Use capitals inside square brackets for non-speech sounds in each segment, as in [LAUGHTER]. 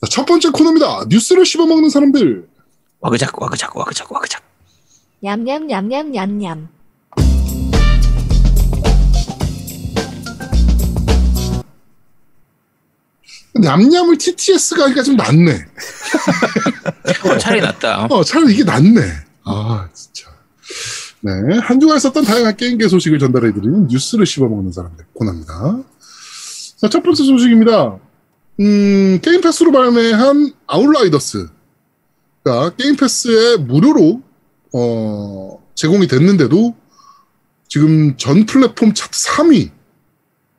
자, 첫 번째 코너입니다. 뉴스를 씹어먹는 사람들. 와그작 와그작 와그작 와그작. 냠냠냠냠냠냠. 냠냠을 TTS가 하니까 좀 낫네. 어, 차라리 낫다. 어, 차라리 이게 낫네. 아, 진짜. 네. 한 주간 있었던 다양한 게임계 소식을 전달해드리는 뉴스를 씹어먹는 사람들 코너입니다. 자, 첫 번째 소식입니다. 음, 게임 패스로 발매한 아웃라이더스 가 게임 패스에 무료로, 어, 제공이 됐는데도 지금 전 플랫폼 차트 3위,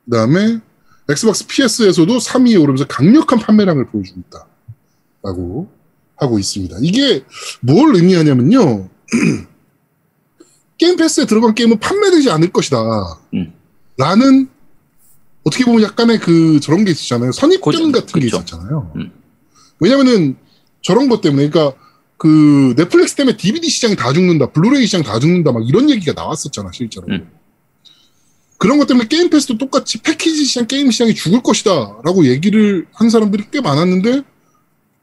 그 다음에 엑스박스 PS에서도 3위에 오르면서 강력한 판매량을 보여주고 있다. 라고 하고 있습니다. 이게 뭘 의미하냐면요. [CLEARS THROAT] 게임 패스에 들어간 게임은 판매되지 않을 것이다. 음. 라는 어떻게 보면 약간의 그 저런 게 있었잖아요. 선입견 고정, 같은 게 그쵸. 있었잖아요. 음. 왜냐면은 저런 것 때문에 그러니까 그 넷플릭스 때문에 DVD 시장이 다 죽는다, 블루레이 시장 다 죽는다 막 이런 얘기가 나왔었잖아 실제로. 음. 그런 것 때문에 게임 패스도 똑같이 패키지 시장, 게임 시장이 죽을 것이다 라고 얘기를 한 사람들이 꽤 많았는데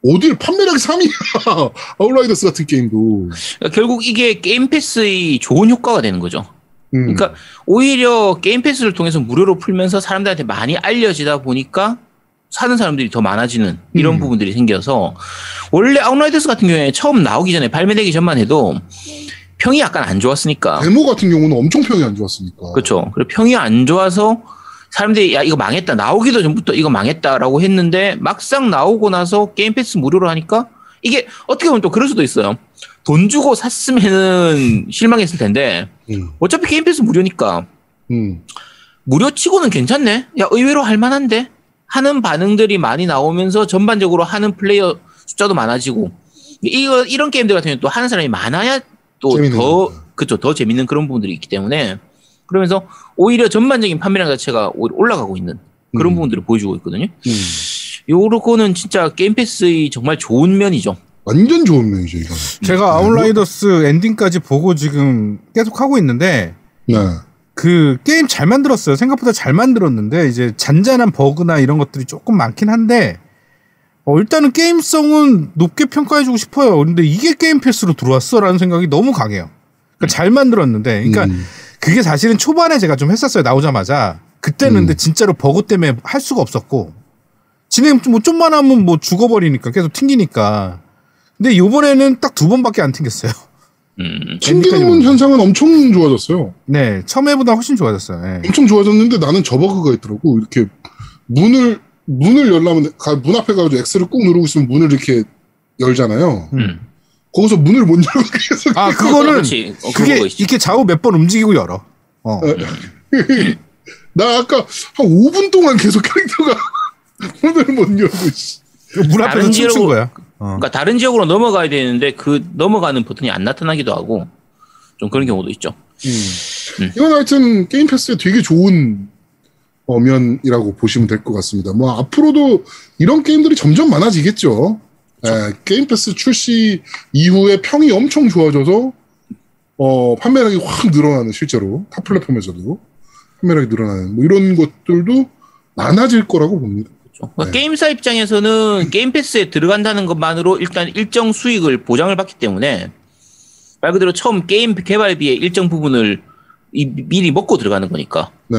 어딜 판매량이 3위야 [LAUGHS] 아웃라이더스 같은 게임도 그러니까 결국 이게 게임 패스의 좋은 효과가 되는 거죠. 음. 그러니까 오히려 게임 패스를 통해서 무료로 풀면서 사람들한테 많이 알려지다 보니까 사는 사람들이 더 많아지는 이런 음. 부분들이 생겨서 원래 아웃라이더스 같은 경우에 처음 나오기 전에 발매되기 전만 해도 평이 약간 안 좋았으니까 데모 같은 경우는 엄청 평이 안 좋았으니까 그렇죠. 그리고 평이 안 좋아서 사람들이 야 이거 망했다 나오기도 전부터 이거 망했다라고 했는데 막상 나오고 나서 게임 패스 무료로 하니까 이게 어떻게 보면 또 그럴 수도 있어요. 돈 주고 샀으면은 실망했을 텐데 음, 어차피 게임 패스 무료니까 음. 무료 치고는 괜찮네. 야 의외로 할만한데 하는 반응들이 많이 나오면서 전반적으로 하는 플레이어 숫자도 많아지고 이거 이런 게임들 같은 경우는 또 하는 사람이 많아야 또 더. 그쵸 더 재밌는 그런 부분들이 있기 때문에 그러면서 오히려 전반적인 판매량 자체가 올라가고 있는 그런 음. 부분들을 보여주고 있거든요. 음. 요거는 진짜 게임 패스의 정말 좋은 면이죠. 완전 좋은 면이죠 이거는 제가 아웃라이더스 엔딩까지 보고 지금 계속 하고 있는데 네. 그 게임 잘 만들었어요. 생각보다 잘 만들었는데 이제 잔잔한 버그나 이런 것들이 조금 많긴 한데 어, 일단은 게임성은 높게 평가해주고 싶어요. 근데 이게 게임 패스로 들어왔어라는 생각이 너무 강해요. 그러니까 잘 만들었는데, 그러니까 음. 그게 사실은 초반에 제가 좀 했었어요. 나오자마자 그때는 음. 근데 진짜로 버그 때문에 할 수가 없었고 진행 뭐 좀만 하면 뭐 죽어버리니까 계속 튕기니까. 근데 요번에는 딱 두 번밖에 안 튕겼어요. 음. 튕기는 현상은 엄청 좋아졌어요 네, 처음에보다 훨씬 좋아졌어요. 네. 엄청 좋아졌는데 나는 저 버그가 있더라고 이렇게 문을 문을 열려면 가- 문 앞에 가가지고 X를 꾹 누르고 있으면 문을 이렇게 열잖아요 음. 거기서 문을 못 열고 [LAUGHS] 계속 아, 그거는. 어, 그게. 이렇게 좌우 몇 번 움직이고 열어. 어. [LAUGHS] 나 아까 한 5분 동안 계속 캐릭터가 [LAUGHS] 문을 못 열고 씨. 문 앞에서 다른 춤춘 지역으로- 거야. 어. 그러니까 다른 지역으로 넘어가야 되는데 그 넘어가는 버튼이 안 나타나기도 하고 좀 그런 경우도 있죠. 음. 이건 하여튼 Game Pass에 되게 좋은 어, 면이라고 보시면 될 것 같습니다. 뭐 앞으로도 이런 게임들이 점점 많아지겠죠. 예, Game Pass 출시 이후에 평이 엄청 좋아져서 어, 판매량이 확 늘어나는 실제로 타 플랫폼에서도 판매량이 늘어나는 뭐 이런 것들도 많아질 거라고 봅니다. 그렇죠. 그러니까 네. 게임사 입장에서는 Game Pass에 들어간다는 것만으로 일단 일정 수익을 보장을 받기 때문에 말 그대로 처음 게임 개발비의 일정 부분을 이- 미리 먹고 들어가는 거니까 네.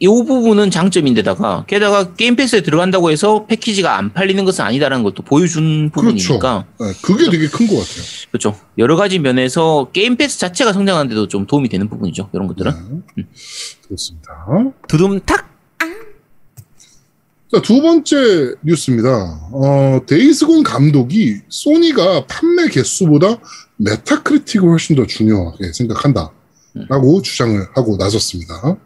이 부분은 장점인데다가 게다가 Game Pass에 들어간다고 해서 패키지가 안 팔리는 것은 아니다라는 것도 보여준 부분이니까 네, 그게 되게 큰 것 같아요. 그렇죠. 여러 가지 면에서 Game Pass 자체가 성장하는데도 좀 도움이 되는 부분이죠. 이런 것들은 네. 그렇습니다. 두둠탁 자, 두 번째 뉴스입니다. 어, Days Gone 감독이 소니가 판매 개수보다 Metacritic을 훨씬 더 중요하게 생각한다. 라고 주장을 하고 나섰습니다.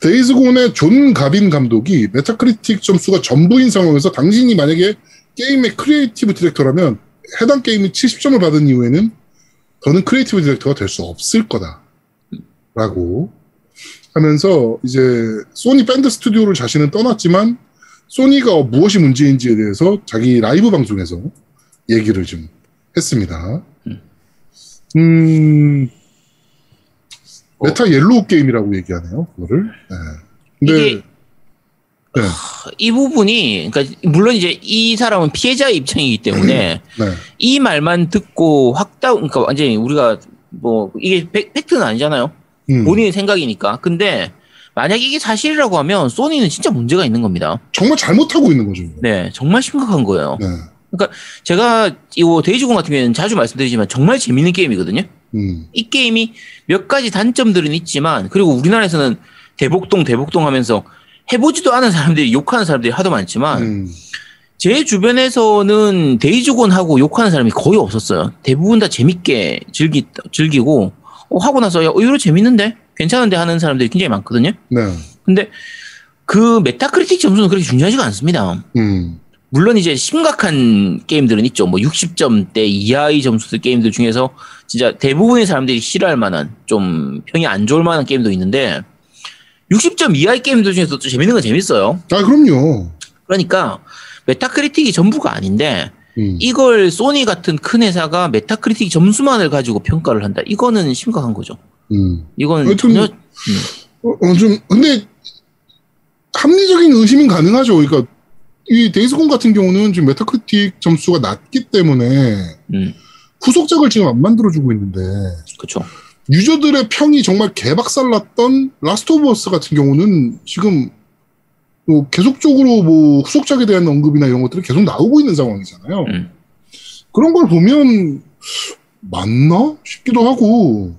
Days Gone의 존 가빈 감독이 Metacritic 점수가 전부인 상황에서 당신이 만약에 게임의 creative director라면 해당 게임이 70점을 받은 이후에는 더는 creative director가 될 수 없을 거다. 라고 하면서 이제 소니 밴드 스튜디오를 자신은 떠났지만 소니가 무엇이 문제인지에 대해서 자기 라이브 방송에서 얘기를 좀 했습니다. 음, 메타 yellow 게임이라고 얘기하네요, 그거를. 네. 근데, 네. 이 부분이 그러니까 물론 이제 이 사람은 피해자의 입장이기 때문에 네. 이 말만 듣고 확답 그러니까 완전히 우리가 뭐 이게 팩- 팩트는 아니잖아요. 음. 본인의 생각이니까. 근데 만약 이게 사실이라고 하면 소니는 진짜 문제가 있는 겁니다. 정말 잘못하고 있는 거죠. 이거. 네, 정말 심각한 거예요. 네. 제가 이거 데이지공 같은 경우에는 자주 말씀드리지만 정말 재밌는 게임이거든요. 음. 이 게임이 몇 가지 단점들은 있지만 그리고 우리나라에서는 대복동 대복동 하면서 해보지도 않은 사람들이 욕하는 사람들이 하도 많지만 음. 제 주변에서는 Days Gone하고 욕하는 사람이 거의 없었어요. 대부분 다 재밌게 즐기, 즐기고 어, 하고 나서 야, 의외로 재밌는데 괜찮은데 하는 사람들이 굉장히 많거든요. 네. 근데 그 Metacritic 점수는 그렇게 중요하지가 않습니다. 음. 물론 이제 심각한 게임들은 있죠. 뭐 60점대 이하의 점수들 게임들 중에서 진짜 대부분의 사람들이 싫어할 만한 좀 평이 안 좋을 만한 게임도 있는데 60점 이하의 게임들 중에서 또 재밌는 건 재밌어요. 아, 그럼요. 그러니까 Metacritic이 전부가 아닌데 음. 이걸 소니 같은 큰 회사가 Metacritic 점수만을 가지고 평가를 한다. 이거는 심각한 거죠. 음. 이거는 하여튼 전혀 어, 어, 좀, 근데, 합리적인 의심은 가능하죠. 그러니까, 이 Days Gone 같은 경우는 지금 Metacritic 점수가 낮기 때문에 음, 후속작을 지금 안 만들어주고 있는데, 그렇죠. 유저들의 평이 정말 개박살났던 Last of Us 같은 경우는 지금 뭐 계속적으로 뭐 후속작에 대한 언급이나 이런 것들이 계속 나오고 있는 상황이잖아요. 음. 그런 걸 보면 맞나 싶기도 하고.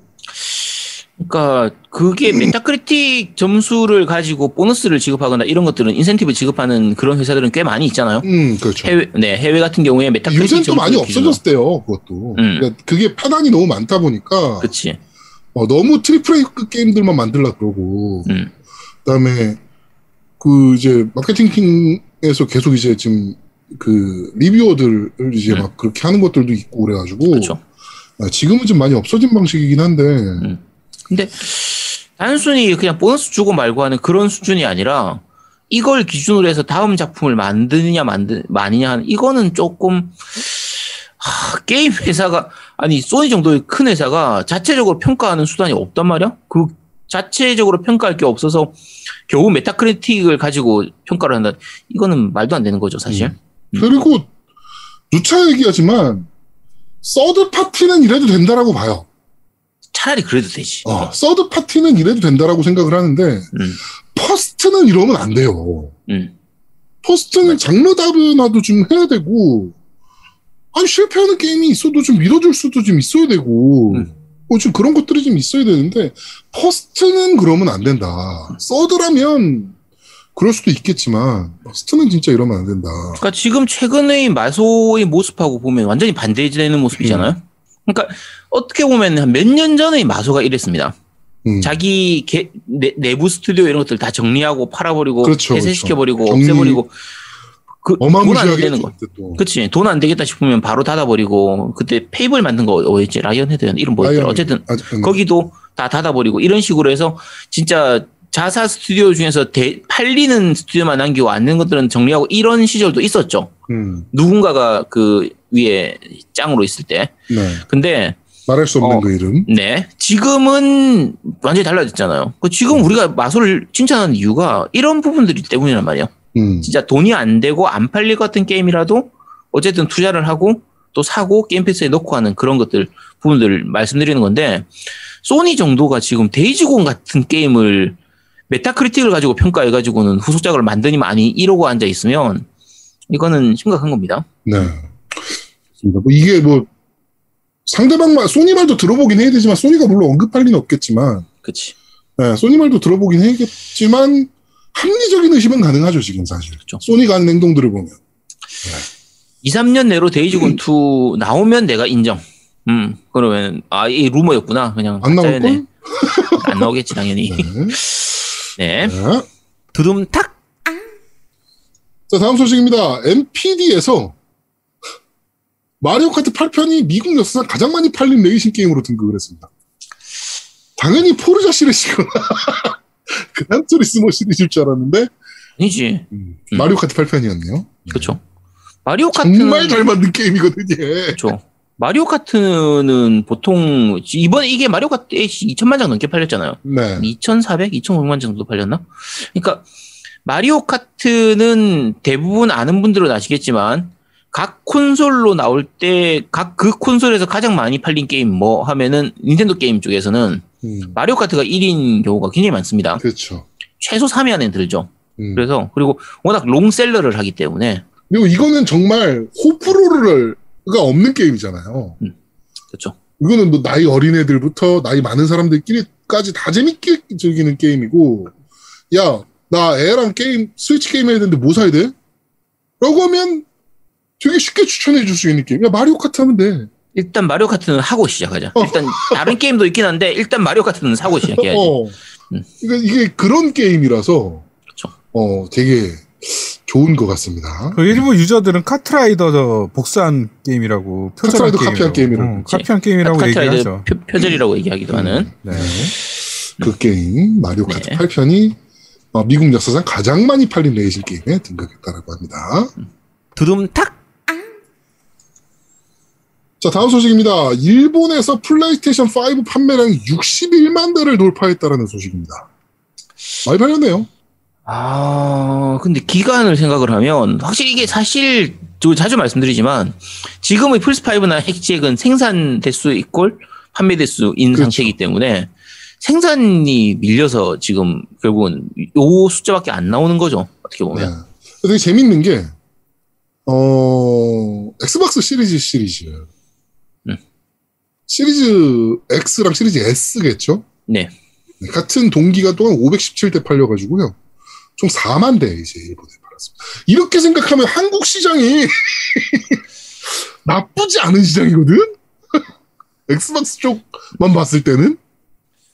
그러니까 그게 Metacritic 점수를 가지고 보너스를 지급하거나 이런 것들은 인센티브 지급하는 그런 회사들은 꽤 많이 있잖아요. 음, 그렇죠. 해외 네 해외 같은 경우에 Metacritic 요새는 또 많이. 없어졌대요, 그것도. 음. 그러니까 그게 폐단이 너무 많다 보니까 그렇지. 어, 너무 triple A 게임들만 만들라 그러고 음. 그다음에 그 이제 마케팅에서 계속 이제 지금 그 reviewer들을 이제 음. 막 그렇게 하는 것들도 있고 그래가지고 그렇죠. 아, 지금은 좀 많이 없어진 방식이긴 한데 근데 단순히 그냥 보너스 주고 말고 하는 그런 수준이 아니라 이걸 기준으로 해서 다음 작품을 만드느냐 만드 마느냐 하는 이거는 조금 하, 게임 회사가 아니 소니 정도의 큰 회사가 자체적으로 평가하는 수단이 없단 말이야. 그 자체적으로 평가할 게 없어서 겨우 Metacritic을 가지고 평가를 한다. 이거는 말도 안 되는 거죠, 사실. 음. 그리고 누차 얘기하지만 third party는 이래도 된다라고 봐요. 차라리 그래도 되지. 어, third party는 이래도 된다라고 생각을 하는데 음, first는 이러면 안 돼요. 음. first는 장르 다변화도 좀 해야 되고, 아니, 실패하는 게임이 있어도 좀 믿어줄 수도 좀 있어야 되고, 음. 뭐 좀 그런 것들이 좀 있어야 되는데, first는 그러면 안 된다. third라면, 그럴 수도 있겠지만, first는 진짜 이러면 안 된다. 그러니까 지금 최근의 마소의 모습하고 보면 완전히 반대되는 모습이잖아요. 그러니까 어떻게 보면 한 몇 년 전의 마소가 이랬습니다. 음. 자기 개- 내, 내부 스튜디오 이런 것들 다 정리하고 팔아버리고 그렇죠, 폐쇄시켜버리고 정리- 없애버리고 그 돈 안 어마무시하게 되는 거. 그치 돈 안 되겠다 싶으면 바로 닫아버리고 그때 Fable 만든 거 어디였지 Lionhead 이런 뭐였더라 어쨌든 아, 음. 거기도 다 닫아버리고 이런 식으로 해서 진짜 자사 스튜디오 중에서 대- 팔리는 스튜디오만 남기고 안 되는 것들은 정리하고 이런 시절도 있었죠. 음, 누군가가 그 위에 짱으로 있을 때. 네. 근데 말할 수 없는 어. 그 이름. 네 지금은 완전히 달라졌잖아요. 그 지금 우리가 마소를 칭찬하는 이유가 이런 부분들이 때문이란 말이에요. 음, 진짜 돈이 안 되고 안 팔릴 것 같은 게임이라도 어쨌든 투자를 하고 또 사고 Game Pass에 넣고 하는 그런 것들 부분들을 말씀드리는 건데 소니 정도가 지금 Days Gone 같은 게임을 Metacritic을 가지고 평가해 가지고는 후속작을 만드니 마니 이러고 앉아 있으면 이거는 심각한 겁니다. 네. 그렇습니다. 뭐 이게 뭐, 상대방 말, 소니 말도 들어보긴 해야 되지만, 소니가 물론 언급할 리는 없겠지만, 그치 네, 소니 말도 들어보긴 해야겠지만 합리적인 의심은 가능하죠 지금 사실. 그렇죠. 소니가 하는 행동들을 보면. 2, 3년 내로 데이즈 곤 [CLEARS THROAT] 2 나오면 내가 인정. 음, 그러면, 아, 이 루머였구나. 그냥. 안 나올. 걸? 안 나오겠지, 당연히. [LAUGHS] 네. 네. 네. 두둠탁! 자 다음 소식입니다. NPD에서 마리오 카트 8편이 미국 역사상 가장 많이 팔린 레이싱 게임으로 등극을 했습니다. 당연히 포르자 시리즈거나 [LAUGHS] 그란 투리스모 시리즈일 줄 알았는데 아니지. 음, 음. 마리오 카트 8편이었네요. 그쵸. 마리오 카트는. 정말 잘 만든 게임이거든요. 그쵸. 마리오 카트는 보통, 이번에 이게 마리오 카트 2천만 장 넘게 팔렸잖아요. 네. 2,400, 2,500만 정도 팔렸나? 그러니까, 마리오 카트는 대부분 아는 분들은 아시겠지만 각 콘솔로 나올 때 각 그 콘솔에서 가장 많이 팔린 게임 뭐 하면은 닌텐도 게임 쪽에서는 음, 마리오 카트가 1인 경우가 굉장히 많습니다. 그렇죠. 최소 3위 안에 들죠. 음. 그래서 그리고 워낙 롱셀러를 하기 때문에 그리고 이거는 정말 호불호가 없는 게임이잖아요. 그렇죠. 이거는 뭐 나이 어린 애들부터 나이 많은 사람들끼리까지 다 재밌게 즐기는 게임이고, 야, 나 애랑 게임, 스위치 게임 해야 되는데 뭐 사야 돼? 라고 하면 되게 쉽게 추천해 줄 수 있는 게임. 야, 마리오 카트 하면 돼. 일단 마리오 카트는 하고 시작하자. 어. 일단 다른 게임도 있긴 한데 일단 마리오 카트는 사고 시작해야지. 어. 음. 그러니까 이게 그런 게임이라서, 그렇죠. 어, 되게 좋은 것 같습니다. 그 일부 유저들은 카트라이더 저 복사한 게임이라고 표절한 카트라이더 카피한 게임이라고. 어, 카피한 게임이라고 카트라이더 얘기하죠. 표, 표절이라고 얘기하기도 하는. 네. 그 게임, 마리오 카트 네. 8편이 어, 미국 역사상 가장 많이 팔린 레이싱 게임에 등극했다라고 합니다. 두둠탁. 자, 다음 소식입니다. 일본에서 플레이스테이션 5 판매량이 61만 대를 돌파했다라는 소식입니다. 많이 팔렸네요. 아, 근데 기간을 생각을 하면 확실히 이게 사실 저 자주 말씀드리지만 지금의 플스5나 핵지액은 생산 대수 이꼴 판매 대수인 그렇죠. 상태이기 때문에 생산이 밀려서 지금 결국은 요 숫자밖에 안 나오는 거죠. 어떻게 네. 보면. 되게 재밌는 게, 어, 엑스박스 시리즈 시리즈. 음. 시리즈 X랑 시리즈 S겠죠? 네. 네, 같은 동기간 동안 517대 팔려가지고요. 총 4만 대 이제 일본에 팔았습니다. 이렇게 생각하면 한국 시장이 [LAUGHS] 나쁘지 않은 시장이거든? [LAUGHS] 엑스박스 쪽만 봤을 때는?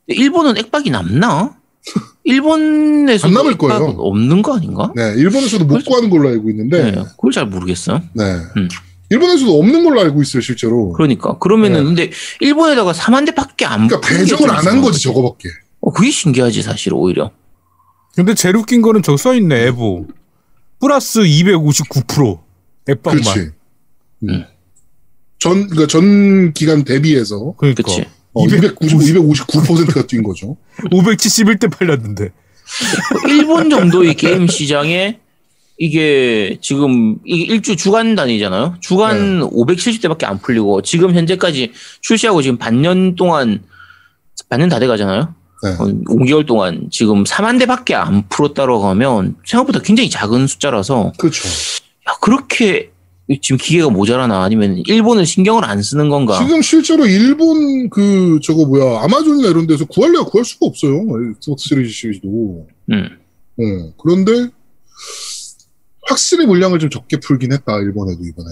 일본은 액박이 남나? 일본에서 안 남을 거예요. 없는 거 아닌가? 네, 일본에서도 못. 구하는 걸로 알고 있는데, 네, 그걸 잘 모르겠어요. 네. 음. 일본에서도 없는 걸로 알고 있어요, 실제로. 그러니까 그러면은 네. 근데 일본에다가 4만 대밖에 안 그러니까 배정을 좀안 한. 거지, 저거밖에. 어, 그게 신기하지 사실 오히려. 근데 제일 웃긴 거는 저기 써있네, 에보. 플러스 259% 앱방만. 그렇지. 음. 음. 전, 그러니까 전 기간 대비해서 그러니까. 그치. 어, 290, 259%가 뛴 거죠. [LAUGHS] 571대 팔렸는데. 일본 정도의 게임 시장에 이게 지금 이게 일주 주간 단위잖아요. 주간 570대밖에 안 풀리고 지금 현재까지 출시하고 지금 반년 동안 반년 다 돼가잖아요. 네. 어, 5개월 동안 지금 4만 대밖에 안 풀었다고 하면 생각보다 굉장히 작은 숫자라서 그렇죠. 야 그렇게 지금 기계가 모자라나 아니면 일본을 신경을 안 쓰는 건가? 지금 실제로 일본 그 저거 뭐야 아마존이나 이런 데서 구하려고 구할 수가 없어요. 엑스박스 시리즈 시리즈도. 음. 어, 그런데 확실히 물량을 좀 적게 풀긴 했다 일본에도 이번에.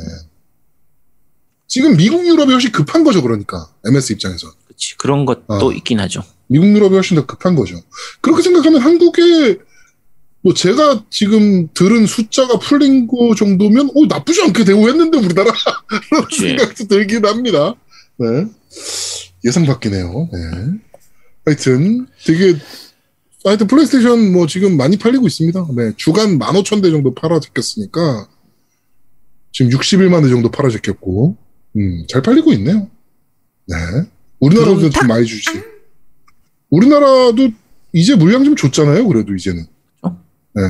지금 미국 유럽이 훨씬 급한 거죠 그러니까 MS 입장에서. 그치. 그런 것도 어. 있긴 하죠. 미국 유럽이 훨씬 더 급한 거죠. 그렇게 생각하면 한국에 뭐 제가 지금 들은 숫자가 풀린 거 정도면 어 나쁘지 않게 대우했는데 우리나라 [LAUGHS] 라는 그치. 생각도 들긴 합니다. 네. 예상 밖이네요. 네. 하여튼 되게 하여튼 플레이스테이션 뭐 지금 많이 팔리고 있습니다. 네. 주간 15,000대 정도 팔아 제꼈으니까 지금 61만 대 정도 팔아 제꼈고 음, 잘 팔리고 있네요. 네. 우리나라도 좀 많이 주시. 우리나라도 이제 물량 좀 줬잖아요. 그래도 이제는. 그렇죠. 네.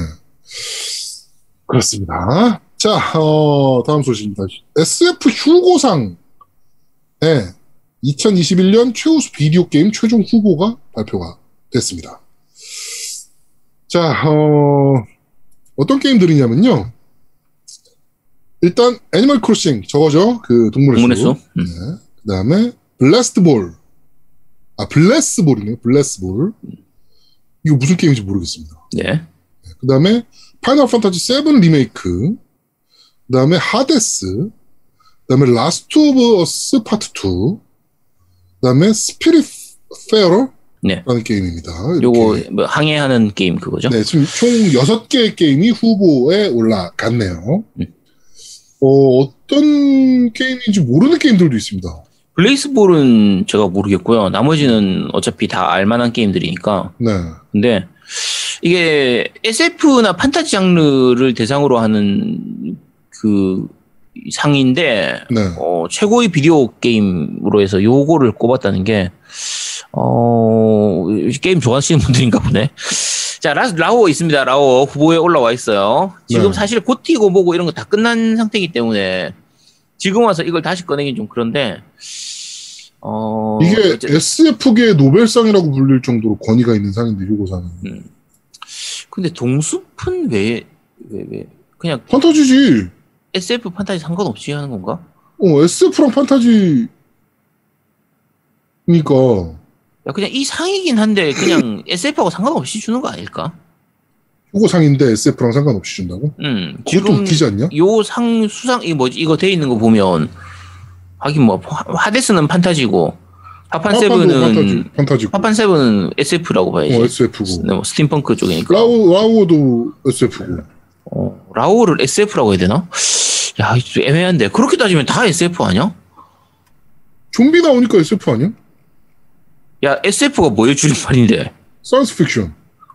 그렇습니다. 자, 어, 다음 소식입니다. SF 휴고상. 네. 2021년 최우수 비디오 게임 최종 후보가 발표가 됐습니다. 자, 어, 어떤 게임들이냐면요. 일단 애니멀 크로싱 저거죠. 그 동물의 동물의 숲. 숲. 음. 네. 그다음에 블래스트 볼. 아, 블레이스볼이네요. 블레이스볼. 이거 무슨 게임인지 모르겠습니다. 네. 그다음에 파이널 판타지 7 리메이크. 그다음에 하데스. 그다음에 라스트 오브 어스 파트 2. 그다음에 스피릿 페어 라는 네. 게임입니다. 이렇게. 요거 뭐 항해하는 게임 그거죠. 네, 지금 총 6개의 게임이 후보에 올라갔네요. 음. 어, 어떤 게임인지 모르는 게임들도 있습니다. 블레이스볼은 제가 모르겠고요. 나머지는 어차피 다 알만한 게임들이니까. 네. 근데 이게 SF나 판타지 장르를 대상으로 하는 그 상인데 네. 어, 최고의 비디오 게임으로 해서 요거를 꼽았다는 게 어, 게임 좋아하시는 분들인가 보네. 자, 라, 라오 있습니다. 라오 후보에 올라와 있어요. 지금 네. 사실 고티고 뭐고 이런 거 다 끝난 상태이기 때문에 지금 와서 이걸 다시 꺼내긴 좀 그런데, 어. 이게 어째- SF계의 노벨상이라고 불릴 정도로 권위가 있는 상인데 휴고상은 근데 동숲은 왜, 왜, 왜. 그냥 판타지지. SF 판타지 상관없이 하는 건가? 어 SF랑 판타지니까 야, 그냥 이 상이긴 한데 그냥 [CLEARS THROAT] SF하고 상관없이 주는 거 아닐까? 휴고상인데 SF랑 상관없이 준다고? 음. 그것도 웃기지 않냐? 요 상, 수상, 이 뭐지, 이거 돼 있는 거 보면, 하긴 뭐, 하- 하데스는 판타지고, 파판 세븐은, 판타지, 파판 세븐은 SF라고 봐야지. 어 SF고 네, 뭐 스팀펑크 쪽이니까. 라오 라오도 SF고 어, 라오를 SF라고 해야 되나? 야, 애매한데. 그렇게 따지면 다 SF 아니야? 좀비 나오니까 SF 아니야? 야, SF가 뭐의 줄임말인데? Science fiction.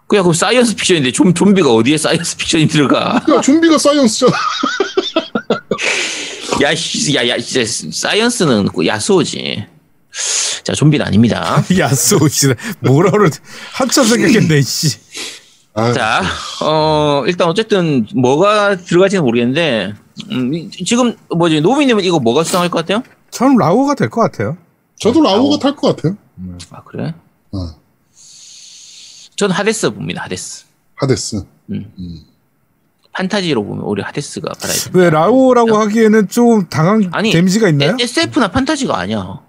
그냥 그럼 science fiction인데 좀 좀비가 어디에 science fiction이 들어가? 야 좀비가 science잖아. [LAUGHS] 야, 씨, 야, 야, 진짜 science는 그 야수호지. 자, 좀비는 아닙니다. 야쏘 씨 뭐라 그러 한참 생각했네 씨. 아, 자, 어, 일단 어쨌든 뭐가 들어갈지는 모르겠는데, 음, 이- 지금 뭐지, 노비님은 이거 뭐가 수상할 것 같아요? 저는 라오가 될 것 같아요. 저도 라오가 라오. 탈것 같아요. 아, 그래? 어, 전 하데스 봅니다, 하데스. 하데스. 음. 음. 판타지로 보면 오히려 하데스가 돼. 왜 라오라고 하기에는 좀 당한 아니, 데미지가 있나요? SF나 판타지가 아니야.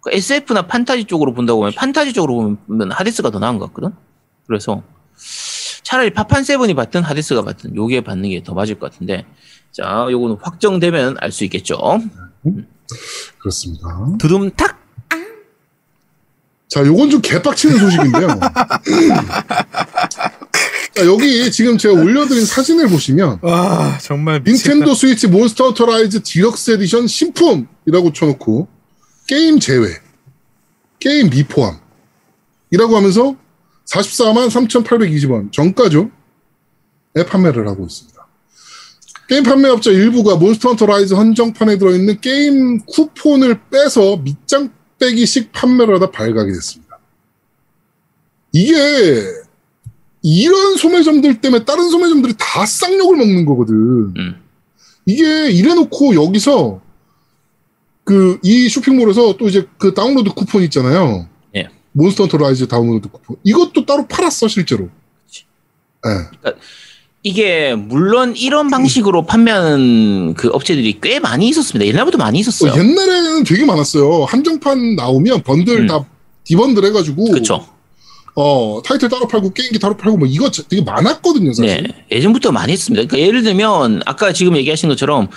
그 SF나 판타지 쪽으로 본다고 보면, 판타지 쪽으로 보면 하데스가 더 나은 것 같거든? 그래서 차라리 파판 세븐이 받든 하데스가 받든 요게 받는 게 더 맞을 것 같은데, 자, 요거는 확정되면 알 수 있겠죠. 그렇습니다. 두둠탁! 자, 요건 좀 개빡치는 소식인데요. [LAUGHS] 자, 여기 지금 제가 올려드린 사진을 보시면 와 정말 미치겠다. 닌텐도 스위치 몬스터 헌터 라이즈 디럭스 에디션 신품이라고 쳐놓고 게임 제외, 게임 미포함 이라고 하면서 44만 3,820원 정가죠. 에 판매를 하고 있습니다. 게임 판매업자 일부가 몬스터 헌터 라이즈 한정판에 들어있는 게임 쿠폰을 빼서 밑장 빼기식 판매를 하다 발각이 됐습니다. 이게 이런 소매점들 때문에 다른 소매점들이 다 쌍욕을 먹는 거거든. 음. 이게 이래놓고 여기서 그 이 쇼핑몰에서 또 이제 그 다운로드 쿠폰 있잖아요. 예. 몬스터 헌터 라이즈 다운로드 쿠폰. 이것도 따로 팔았어 실제로. 예. 이게 물론 이런 방식으로 판매하는 그 업체들이 꽤 많이 있었습니다. 옛날부터 많이 있었어요. 어, 옛날에는 되게 많았어요. 한정판 나오면 번들 음. 다 디번들 해가지고 그렇죠. 어 타이틀 따로 팔고 게임기 따로 팔고 뭐 이거 되게 많았거든요 사실. 네, 예전부터 많이 했습니다. 그러니까 예를 들면 아까 지금 얘기하신 것처럼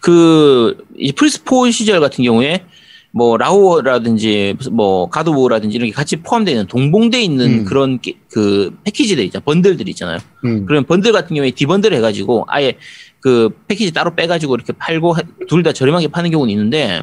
그 이제 플스4 시절 같은 경우에 뭐 라오라든지 뭐 가도라든지 이런 게 같이 포함되어 있는 동봉돼 있는 음. 그런 게- 그 패키지들 있잖아요. 번들들 있잖아요. 음. 그러면 번들 같은 경우에 디번들 해가지고 아예 그 패키지 따로 빼가지고 이렇게 팔고 둘 다 저렴하게 파는 경우는 있는데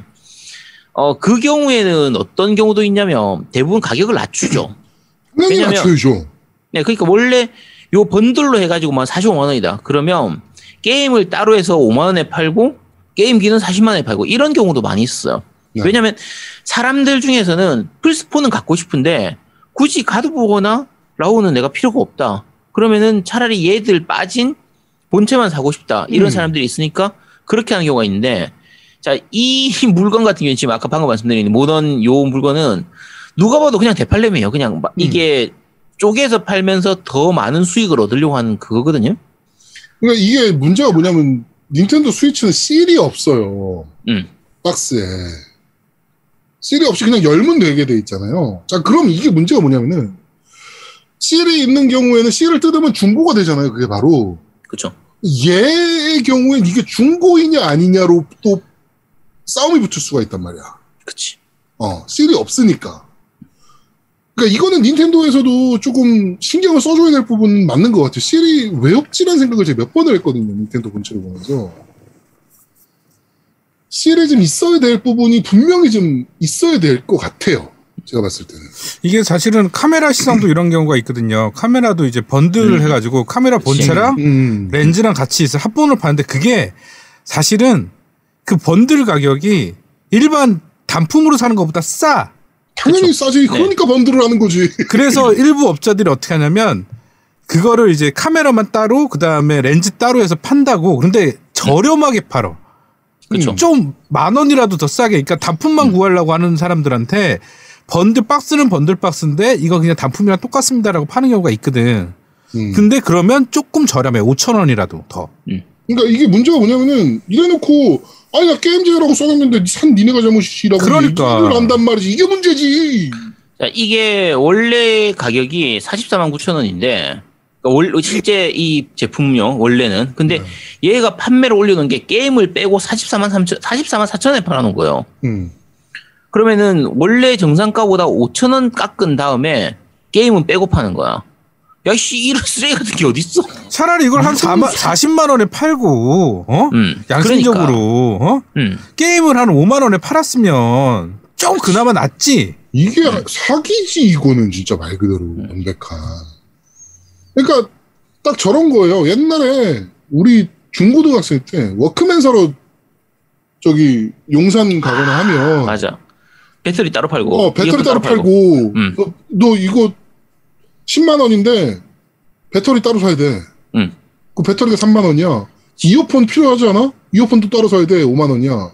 어 그 경우에는 어떤 경우도 있냐면 대부분 가격을 낮추죠. [CLEARS THROAT] 왜냐면- 맞춰야죠. 네, 그러니까 원래 요 번들로 해가지고 막 45만 원이다. 그러면 게임을 따로 해서 5만 원에 팔고 게임기는 40만 원에 팔고 이런 경우도 많이 있어요. 네. 왜냐하면 사람들 중에서는 플스4는 갖고 싶은데 굳이 가드보거나 라오는 내가 필요가 없다. 그러면은 차라리 얘들 빠진 본체만 사고 싶다. 이런 음. 사람들이 있으니까 그렇게 하는 경우가 있는데 자, 이 [LAUGHS] 물건 같은 경우는 지금 아까 방금 말씀드린 모던 요 물건은 누가 봐도 그냥 대팔렘이에요. 그냥 막 이게 쪼개서 팔면서 더 많은 수익을 얻으려고 하는 그거거든요. 그러니까 이게 문제가 뭐냐면 닌텐도 스위치는 실이 없어요. 음. 박스에. 실이 없이 그냥 열면 되게 돼 있잖아요. 자, 그럼 이게 문제가 뭐냐면은 실이 있는 경우에는 실을 뜯으면 중고가 되잖아요. 그게 바로. 그렇죠. 얘의 경우엔 이게 중고이냐 아니냐로 또 싸움이 붙을 수가 있단 말이야. 그치. 어, 실이 없으니까. 그러니까 이거는 닌텐도에서도 조금 신경을 써줘야 될 부분 맞는 것 같아요. 실이 왜 없지라는 생각을 제가 몇 번을 했거든요. 닌텐도 본체를 보면서. 실이 좀 있어야 될 부분이 분명히 좀 있어야 될 것 같아요. 제가 봤을 때는. 이게 사실은 카메라 시장도 [CLEARS THROAT] 이런 경우가 있거든요. 카메라도 이제 번들을 음. 해가지고 카메라 본체랑 음. 렌즈랑 같이 있어 합본을 파는데 그게 사실은 그 번들 가격이 일반 단품으로 사는 것보다 싸. 당연히 그쵸. 싸지. 네. 그러니까 번들을 하는 거지. [LAUGHS] 그래서 일부 업자들이 어떻게 하냐면 그거를 이제 카메라만 따로 그 다음에 렌즈 따로 해서 판다고. 그런데 저렴하게 팔어. 그쵸. 좀만 원이라도 더 싸게. 그러니까 단품만 구하려고 하는 사람들한테 번들 박스는 번들 박스인데 이거 그냥 단품이랑 똑같습니다라고 파는 경우가 있거든. 음. 근데 그러면 조금 저렴해. 5천 원이라도 더. 그러니까 이게 문제가 뭐냐면은 이래놓고 아니 나 게임제라고 써놨는데 산 니네가 잘못이라고 그러니까. 한단 말이지 이게 문제지. 자, 이게 원래 가격이 44만 9천 원인데 그러니까 월- 실제 이 제품요 원래는 근데 얘가 판매를 올려놓은 게 게임을 빼고 44만 3천 44만 4천에 팔아놓은 거예요. 음. 그러면은 원래 정상가보다 5천 원 깎은 다음에 게임은 빼고 파는 거야. 야 씨 이런 쓰레기 같은 게 어딨어? 차라리 이걸 한 4만, 40만 원에 팔고, 어? 음, 양심적으로, 어? 음. 게임을 한 5만 원에 팔았으면 좀 그나마 낫지. 이게 음. 사기지 이거는 진짜 말 그대로 명백한. 그러니까 딱 저런 거예요. 옛날에 우리 중고등학생 때 워크맨 사러 저기 용산 가거나 하면 맞아. 배터리 따로 팔고. 어 배터리 따로 팔고 음. 너, 너 이거 10만 원인데 배터리 따로 사야 돼. 음. 그 배터리가 3만 원이야. 이어폰 필요하지 않아? 이어폰도 따로 사야 돼. 5만 원이야.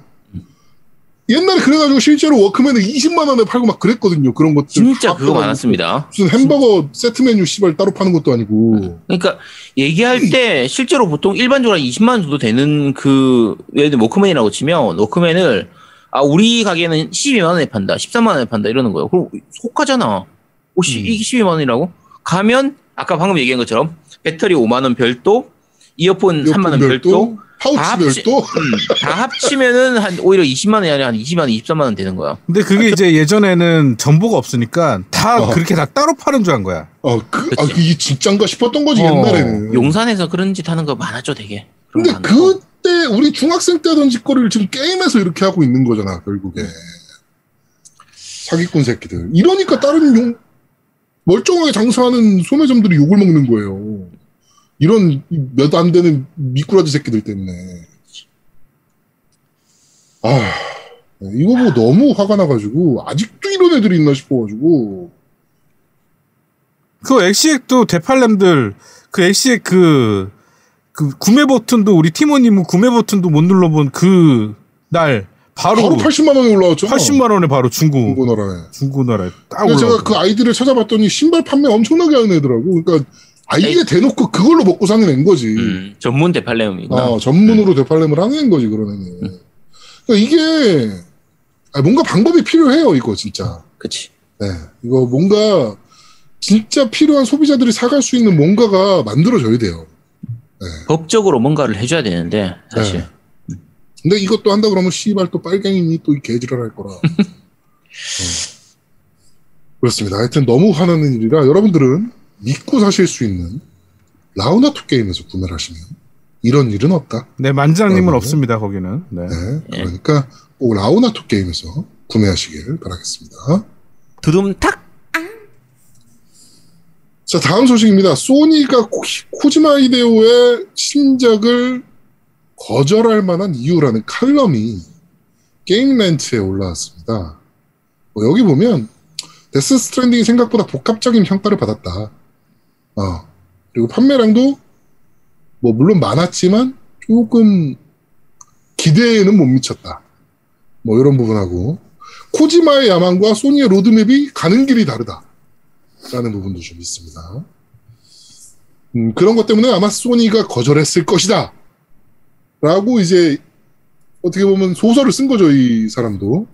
옛날에 그래가지고 실제로 워크맨을 20만 원에 팔고 막 그랬거든요. 그런 것들. 진짜 다 그거. 많았습니다. 무슨 햄버거 세트 메뉴 씨발 따로 파는 것도 아니고. 그러니까 얘기할 때 실제로 보통 일반적으로 한 20만 원 정도 되는 그 예를 들어 워크맨이라고 치면 워크맨을 아 우리 가게는 12만 원에 판다, 13만 원에 판다 이러는 거예요. 그럼 혹하잖아. 혹시 음. 이게 12만 원이라고? 가면 아까 방금 얘기한 것처럼 배터리 5만 원 별도, 이어폰 3만 원 별도, 파우치 다 합치- 별도. 음, [LAUGHS] 다 합치면은 한 오히려 20만 원이 아니라 한 20만 원, 23만 원 되는 거야. 근데 그게 이제 예전에는 정보가 없으니까 다 어. 그렇게 다 따로 파는 줄안 거야. 어, 그, 아, 그치. 이게 진짠가 싶었던 거지, 어, 옛날에는. 용산에서 그런 짓 하는 거 많았죠, 되게. 근데. 그때 우리 중학생 때 하던 짓거리를 지금 게임에서 이렇게 하고 있는 거잖아, 결국에. 사기꾼 새끼들. 이러니까 다른 용, 멀쩡하게 장사하는 소매점들이 욕을 먹는 거예요. 이런 몇 안 되는 미꾸라지 새끼들 때문에. 아, 이거 보고 너무 화가 나가지고, 아직도 이런 애들이 있나 싶어가지고. 그 엑시엑도 되팔렘들 그 엑시엑 그, 그 구매 버튼도 우리 팀원님은 구매 버튼도 못 눌러본 그 날 바로, 바로 80만 원에 올라왔죠. 80만 원에 바로 중고 중고나라에. 중고나라에 딱 올라. 제가 그 아이디를 찾아봤더니 신발 판매 엄청나게 하는 애더라고. 그러니까 아예 에이. 대놓고 그걸로 먹고 사는 애인 거지. 음, 전문 대팔렘이구나. 어, 전문으로 되팔렘을 하는 애인 거지, 그런 애는. 그러니까 이게 아, 뭔가 방법이 필요해요, 이거 진짜. 그치. 네. 이거 뭔가 진짜 필요한 소비자들이 사갈 수 있는 뭔가가 만들어져야 돼요. 법적으로 뭔가를 해줘야 되는데 사실 네. 근데 이것도 한다 그러면 씨발 또 빨갱이니 또이 개지랄 할 거라. [LAUGHS] 어. 그렇습니다. 하여튼 너무 화나는 일이라 여러분들은 믿고 사실 수 있는 라우나투 게임에서 구매를 하시면 이런 일은 없다. 네, 만장님은 어, 없습니다, 거기는. 네. 네. 예. 그러니까 꼭 라우나투 게임에서 구매하시길 바라겠습니다. 두둠탁 자, 다음 소식입니다. 소니가 코- 코지마 히데오의 신작을 거절할 만한 이유라는 칼럼이 Game Rant에 올라왔습니다. 뭐 여기 보면 데스 스트랜딩이 생각보다 복합적인 평가를 받았다. 어. 그리고 판매량도 뭐 물론 많았지만 조금 기대에는 못 미쳤다. 뭐 이런 부분하고 코지마의 야망과 소니의 로드맵이 가는 길이 다르다. 라는 부분도 좀 있습니다. 음, 그런 것 때문에 아마 소니가 거절했을 것이다. 라고 이제 어떻게 보면 소설을 쓴 거죠, 이 사람도.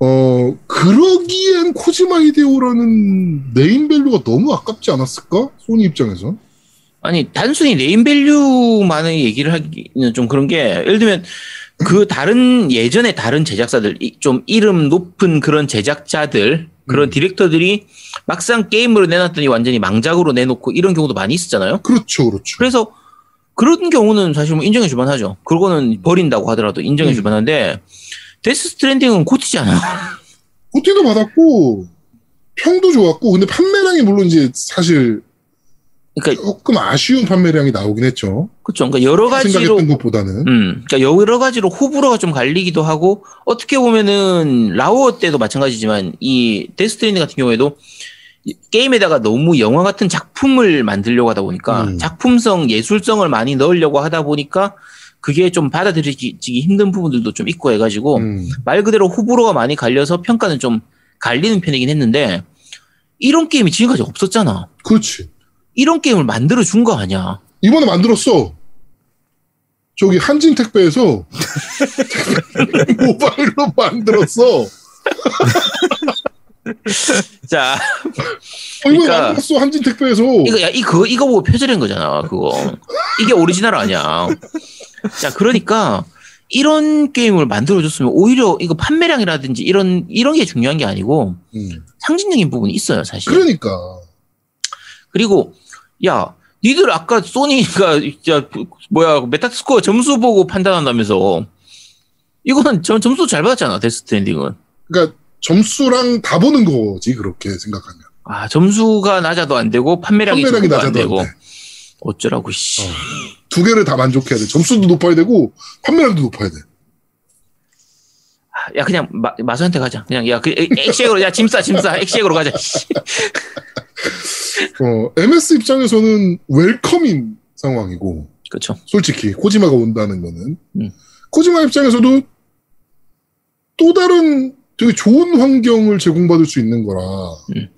어, 그러기엔 코지마 히데오라는 네임밸류가 너무 아깝지 않았을까? 소니 입장에서. 아니 단순히 네임밸류만의 얘기를 하기는 좀 그런 게 예를 들면 그 다른 예전에 다른 제작사들 이- 좀 이름 높은 그런 제작자들 그런 음. 디렉터들이 막상 게임으로 내놨더니 완전히 망작으로 내놓고 이런 경우도 많이 있었잖아요. 그렇죠, 그렇죠. 그래서 그런 경우는 사실 뭐 인정해 줄만 하죠. 그거는 버린다고 하더라도 인정해 음. 줄만 한데 데스 스트랜딩은 GOTY잖아. [LAUGHS] GOTY도 받았고, 평도 좋았고, 근데 판매량이 물론 이제 사실 그러니까 조금 아쉬운 판매량이 나오긴 했죠. 그쵸. 그러니까 여러 가지로 생각했던 것보다는. 음, 그러니까 여러 가지로 호불호가 좀 갈리기도 하고 어떻게 보면은 라오어 때도 마찬가지지만 이 데스트랜딩 같은 경우에도 이- 게임에다가 너무 영화 같은 작품을 만들려고 하다 보니까 음. 작품성, 예술성을 많이 넣으려고 하다 보니까 그게 좀 받아들여지기 힘든 부분들도 좀 있고 해가지고 음. 말 그대로 호불호가 많이 갈려서 평가는 좀 갈리는 편이긴 했는데 이런 게임이 지금까지 없었잖아. 그렇지. 이런 게임을 만들어 준 거 아니야. 이번에 만들었어. 저기 한진 택배에서 [LAUGHS] 모바일로 만들었어. [LAUGHS] 자, 어, 이번에 그러니까- 만들었어 한진 택배에서. 이거 야 이거 이거 보고 표절한 거잖아. 그거 이게 오리지널 아니야. 자, 그러니까 이런 게임을 만들어 줬으면 오히려 이거 판매량이라든지 이런 이런 게 중요한 게 아니고 음. 상징적인 부분이 있어요, 사실. 그러니까 그리고 야, 니들 아까 소니가 야, 뭐야 Metascore 점수 보고 판단한다면서 이거는 점, 점수 잘 받았잖아, 데스트랜딩은. 그러니까 점수랑 다 보는 거지 그렇게 생각하면. 아, 점수가 낮아도 안 되고 판매량이, 판매량이 적어도 안 낮아도 되고 안 돼. 어쩌라고 씨. 어. 두 개를 다 만족해야 돼. 점수도 높아야 되고 판매량도 높아야 돼. 야 그냥 마, 마수한테 가자. 그냥 야 그 액시액으로 야 짐싸 짐싸 액시액으로 가자. 씨. [LAUGHS] 어, MS 입장에서는 웰컴인 상황이고 그렇죠. 솔직히 코지마가 온다는 거는 음. 코지마 입장에서도 또 다른 되게 좋은 환경을 제공받을 수 있는 거라 음.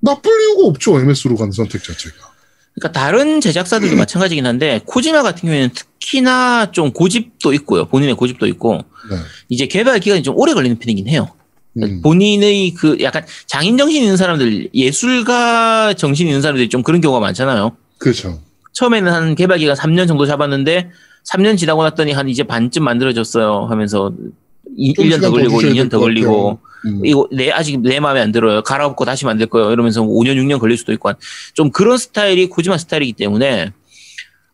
나쁠 이유가 없죠 MS로 가는 선택 자체가. 그러니까 다른 제작사들도 마찬가지긴 한데 코지마 같은 경우에는 특히나 좀 고집도 있고요. 본인의 고집도 있고 네. 이제 개발 기간이 좀 오래 걸리는 편이긴 해요. 음. 본인의 그 약간 장인 정신 있는 사람들, 예술가 정신 있는 사람들이 좀 그런 경우가 많잖아요. 그렇죠. 처음에는 한 개발 기간 3년 정도 잡았는데 3년 지나고 났더니 한 이제 반쯤 만들어졌어요 하면서 이, 좀 1년 시간 더더 걸리고 주셔야 2년 될것 더 걸리고 음. 이거 내 아직 내 마음에 안 들어요. 갈아엎고 다시 만들 거예요. 이러면서 5년 6년 걸릴 수도 있고 한- 좀 그런 스타일이 코지마 스타일이기 때문에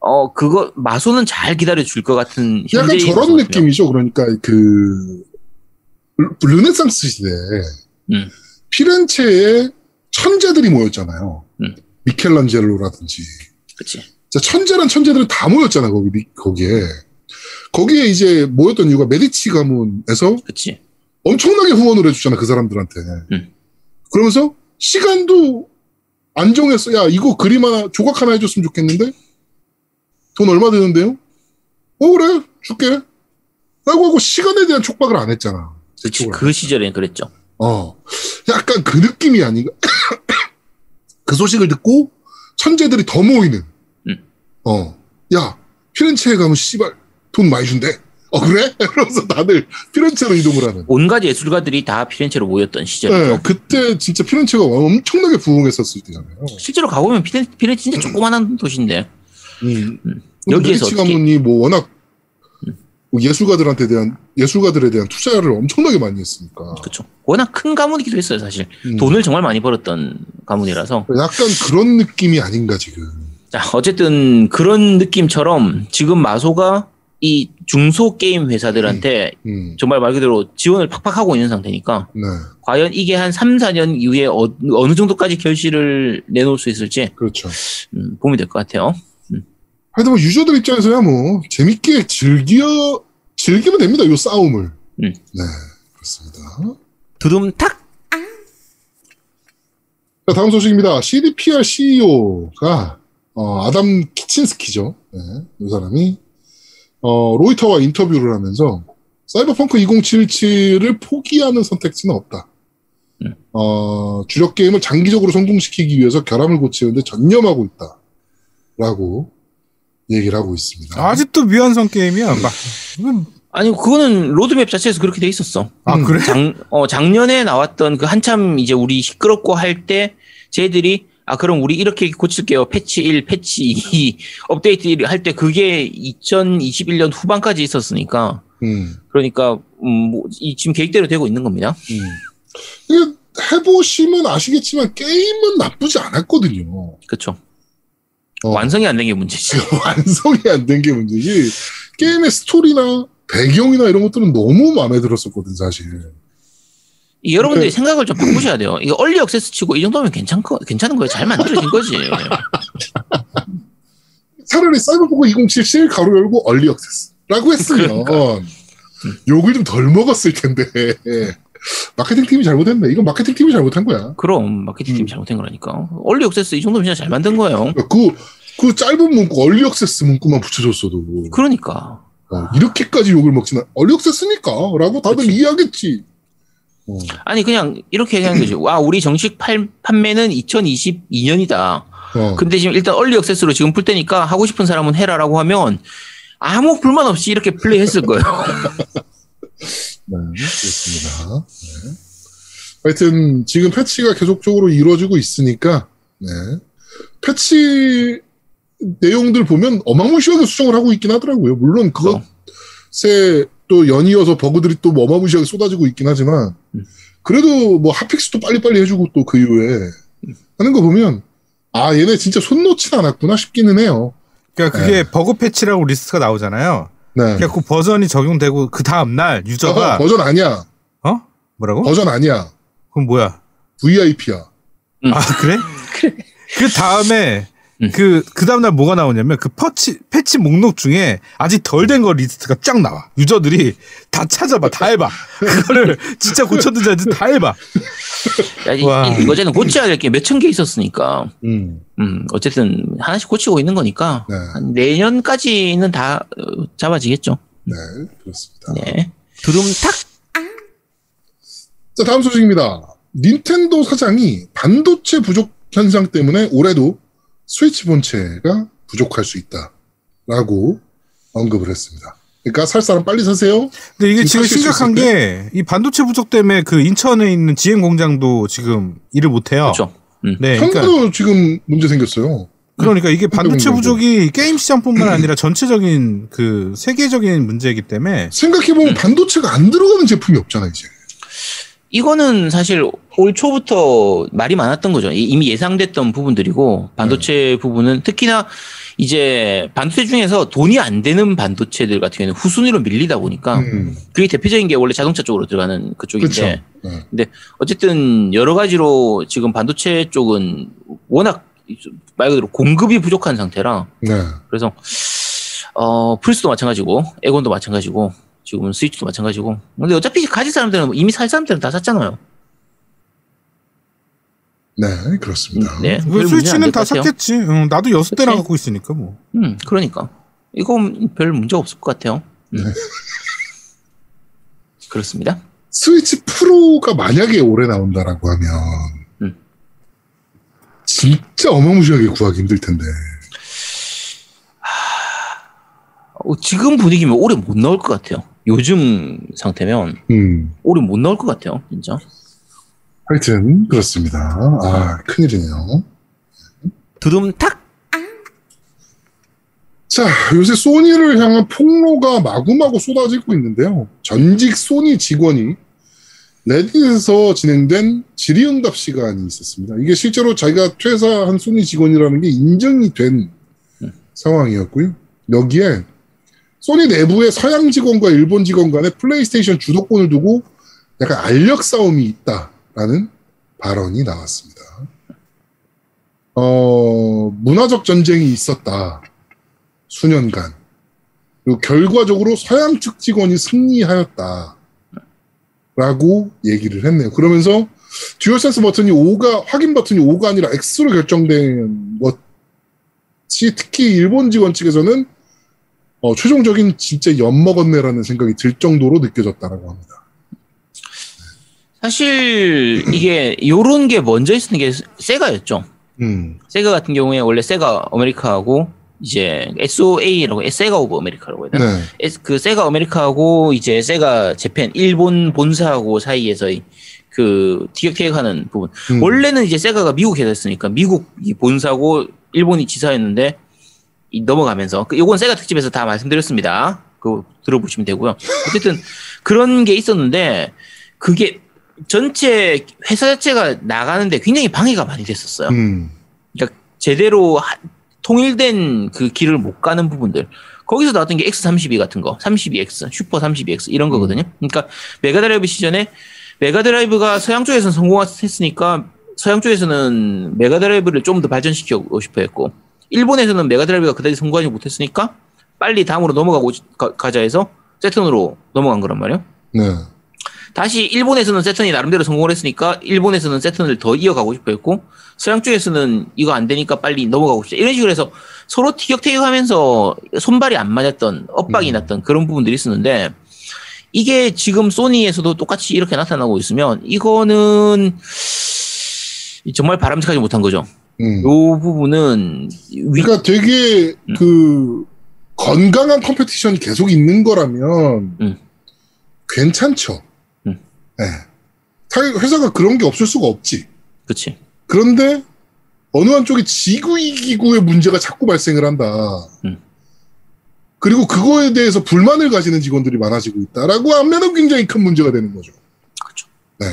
어 그거 마소는 잘 기다려 줄 것 같은 약간 저런. 느낌이죠. 그러니까 그 르- 르네상스 시대에 음. 피렌체에 천재들이 모였잖아요. 음. 미켈란젤로라든지 자, 천재란 천재들은 다 모였잖아 거기 미- 거기에 거기에 이제 모였던 이유가 메디치 가문에서 그치 엄청나게 후원을 해주잖아 그 사람들한테. 음. 그러면서 시간도 안 정했어. 야 이거 그림 하나 조각 하나 해줬으면 좋겠는데 돈 얼마 드는데요? 어 그래 줄게. 라고 하고 시간에 대한 촉박을 안 했잖아. 그치. 그 시절엔 그랬죠. 어 약간 그 느낌이 아닌가. [COUGHS] 그 소식을 듣고 천재들이 더 모이는. 음. 어, 야 피렌체에 가면 씨발 돈 많이 준대. 어 그래? [LAUGHS] 그러면서 다들 피렌체로 이동을 하는. 온갖 예술가들이 다 피렌체로 모였던 시절이죠. 네, 그때 진짜 피렌체가 엄청나게 부흥했었을 때잖아요. 실제로 가보면 피렌, 피렌체 진짜 조그만한 도시인데 음. 음. 여기에서 어떻게- 가문이 뭐 워낙 뭐 예술가들한테 대한 예술가들에 대한 투자를 엄청나게 많이 했으니까 그렇죠. 워낙 큰 가문이기도 했어요 사실. 음. 돈을 정말 많이 벌었던 가문이라서. 약간 그런 느낌이 아닌가 지금. 자 어쨌든 그런 느낌처럼 지금 마소가 이 중소 게임 회사들한테 음. 정말 말 그대로 지원을 팍팍 하고 있는 상태니까 네, 과연 이게 한 3, 4년 이후에 어, 느 정도까지 결실을 내놓을 수 있을지 그렇죠. 음, 보면 될것 같아요. 하여튼 뭐 유저들 입장에서야 뭐 재밌게 즐겨 즐기면 됩니다. 이 싸움을. 음. 네, 그렇습니다. 두둠탁 자, 다음 소식입니다. CDPR CEO가 어, 아담 키친스키죠. 네, 이 사람이 어, 로이터와 인터뷰를 하면서 사이버펑크 2077을 포기하는 선택지는 없다. 음. 어, 주력 게임을 장기적으로 성공시키기 위해서 결함을 고치는데 전념하고 있다. 라고 얘기를 하고 있습니다. 아직도 미완성 게임이야. 막 이건- 아니 그거는 로드맵 자체에서 그렇게 돼 있었어. 아 음. 그래? 작, 어, 작년에 나왔던 그 한참 이제 우리 시끄럽고 할 때 쟤들이 아 그럼 우리 이렇게 고칠게요. 패치 1, 패치 2 [LAUGHS] 업데이트 1 할 때 그게 2021년 후반까지 있었으니까 음, 그러니까 음, 뭐, 이 지금 계획대로 되고 있는 겁니다. 음. 해보시면 아시겠지만 게임은 나쁘지 않았거든요. 그렇죠. 어. 완성이 안 된 게 문제지. [LAUGHS] 완성이 안 된 게 문제지 게임의 스토리나 배경이나 이런 것들은 너무 마음에 들었었거든 사실. 이 여러분들이 네. 생각을 좀 바꾸셔야 돼요. 이거 early access 치고 이 정도면 괜찮 거 괜찮은 거예요. 잘 만들어진 거지. [LAUGHS] 차라리 사이버펑크 2077 가로 열고 early access라고 했으면 욕을 좀 덜 먹었을 텐데 마케팅 팀이 잘못했네. 이건 마케팅 팀이 잘못한 거야. 그럼 마케팅 팀이 음. 잘못한 거라니까. early access 이 정도면 진짜 잘 만든 거예요. 그, 그 짧은 문구, early access 문구만 붙여줬어도. 그러니까. 어, 이렇게까지 욕을 먹지는, early access니까. 라고 다들 그치. 이해하겠지. 어, 아니 그냥 이렇게 얘기하는 거지. 와 우리 정식 팔, 판매는 2022년이다. 어. 근데 지금 일단 early access로 지금 풀 때니까 하고 싶은 사람은 해라라고 하면 아무 불만 없이 이렇게 플레이했을 거예요. [LAUGHS] 네, 그렇습니다. 네. 하여튼, 지금 패치가 계속적으로 이루어지고 있으니까, 네. 패치 내용들 보면 어마무시하게 수정을 하고 있긴 하더라고요. 물론. 그것에 또 연이어서 버그들이 또 어마무시하게 쏟아지고 있긴 하지만, 음. 그래도 뭐 hotfix도 빨리빨리 해주고 또 그 이후에 하는 거 보면, 아, 얘네 진짜 손 놓진 않았구나 싶기는 해요. 그러니까 그게 버그 패치라고 리스트가 나오잖아요. 네. 그러니까 그 버전이 적용되고 그 다음 날 유저가 어, 버전 아니야. 어 뭐라고? 버전 아니야. 그럼 뭐야? VIP야. 아 [LAUGHS] 그래? 그 다음에 음. 그, 그 다음날 뭐가 나오냐면 그 퍼치, 패치 목록 중에 아직 덜 된 거 리스트가 쫙 나와. 유저들이 다 찾아봐, 다 해봐. 그거를 [LAUGHS] 진짜 고쳤는지 아닌지 다 해봐. 야, 이, 와. 이, 어제는 고쳐야 될 게 몇천 개 있었으니까. 음. 음, 어쨌든 하나씩 고치고 있는 거니까 네. 한 내년까지는 다 어, 잡아지겠죠. 네, 그렇습니다. 네. 두rum탁 자, 다음 소식입니다. 닌텐도 사장이 반도체 부족 현상 때문에 올해도 스위치 본체가 부족할 수 있다. 라고 언급을 했습니다. 그러니까 살 사람 빨리 사세요. 근데 이게 지금 심각한 게 이 반도체 부족 때문에 그 인천에 있는 GM 공장도 지금 일을 못 해요. 그렇죠. 네, 그러니까 지금 문제 생겼어요. 그러니까 이게 반도체. 부족이 게임 시장뿐만 아니라 전체적인 그 세계적인 문제이기 때문에 생각해 보면 반도체가 안 들어가는 제품이 없잖아, 이제. 이거는 사실 올 초부터 말이 많았던 거죠. 이- 이미 예상됐던 부분들이고 반도체 부분은 특히나 이제 반도체 중에서 돈이 안 되는 반도체들 같은 경우는 후순위로 밀리다 보니까 음, 그게 대표적인 게 원래 자동차 쪽으로 들어가는 그쪽인데 그렇죠. 네. 어쨌든 여러 가지로 지금 반도체 쪽은 워낙 말 그대로 공급이 부족한 상태라 네. 그래서 어 플스도 마찬가지고 에곤도 마찬가지고 지금은 스위치도 마찬가지고 근데 어차피 가질 사람들은 이미 살 사람들은 다 샀잖아요. 네, 그렇습니다. 네. 그별 문제는 스위치는 다. 샀겠지. 응, 나도 여섯 대나? 갖고 있으니까 뭐. 음, 그러니까 이건 별 문제 없을 것 같아요. 음. 네. [LAUGHS] 그렇습니다. 스위치 프로가 만약에 올해 나온다라고 하면 음. 진짜 어마무시하게 구하기 힘들 텐데. 어, 지금 분위기면 올해 못 나올 것 같아요. 요즘 상태면 음. 올해 못 나올 것 같아요, 진짜. 하여튼 그렇습니다. 아 큰일이네요. 두둠탁 자 요새 소니를 향한 폭로가 마구마구 쏟아지고 있는데요. 전직 소니 직원이 레딧에서 진행된 질의응답 시간이 있었습니다. 이게 실제로 자기가 퇴사한 소니 직원이라는 게 인정이 된 상황이었고요. 여기에 소니 내부의 서양 직원과 일본 직원 간의 플레이스테이션 주도권을 두고 약간 알력 싸움이 있다라는 발언이 나왔습니다. 어, 문화적 전쟁이 있었다. 수년간. 그리고 결과적으로 서양 측 직원이 승리하였다. 라고 얘기를 했네요. 그러면서 듀얼센스 버튼이 O가, 확인 버튼이 O가 아니라 X로 결정된 것이 특히 일본 직원 측에서는 어, 최종적인 진짜 엿먹었네라는 생각이 들 정도로 느껴졌다라고 합니다. 사실 이게 요런 게 먼저 있었던 게 세가였죠. 음, 세가 같은 경우에 원래 세가 아메리카하고 이제 SOA라고 세가 오브 아메리카라고 해야 되나? 네. 그 세가 아메리카하고 이제 세가 재팬 일본 본사하고 사이에서의 그 티격태격하는 부분. 음, 원래는 이제 세가가 미국 회사였으니까 미국 이 본사고 일본이 지사였는데 이 넘어가면서 그 요건 세가 특집에서 다 말씀드렸습니다. 그거 들어보시면 되고요. 어쨌든 그런 게 있었는데 그게 전체 회사 자체가 나가는데 굉장히 방해가 많이 됐었어요. 음, 그러니까 제대로 하- 통일된 그 길을 못 가는 부분들. 거기서 나왔던 게 X32 같은 거, 32X, 슈퍼 32X 이런 거거든요. 그러니까 메가드라이브 시절에 메가드라이브가 서양 쪽에서는 성공했으니까 서양 쪽에서는 메가드라이브를 좀 더 발전시키고 싶어 했고 일본에서는 메가드라이브가 그다지 성공하지 못했으니까 빨리 다음으로 넘어가고 가- 가자 해서 새턴으로 넘어간 거란 말이에요. 네. 다시 일본에서는 새턴이 나름대로 성공을 했으니까 일본에서는 새턴을 더 이어가고 싶어 했고 서양 쪽에서는 이거 안 되니까 빨리 넘어가고 싶다. 이런 식으로 해서 서로 티격태격하면서 손발이 안 맞았던 엇박이 음. 났던 그런 부분들이 있었는데 이게 지금 소니에서도 똑같이 이렇게 나타나고 있으면 이거는 정말 바람직하지 못한 거죠. 음. 요 부분은 위, 그러니까 되게 음. 그 건강한 competition이 계속 있는 거라면 음. 괜찮죠. 음. 예. 사- 회사가 그런 게 없을 수가 없지. 그치. 그런데 어느 한쪽에 지고 이기고의 문제가 자꾸 발생을 한다. 음. 그리고 그거에 대해서 불만을 가지는 직원들이 많아지고 있다라고 하면은 굉장히 큰 문제가 되는 거죠. 그쵸. 네.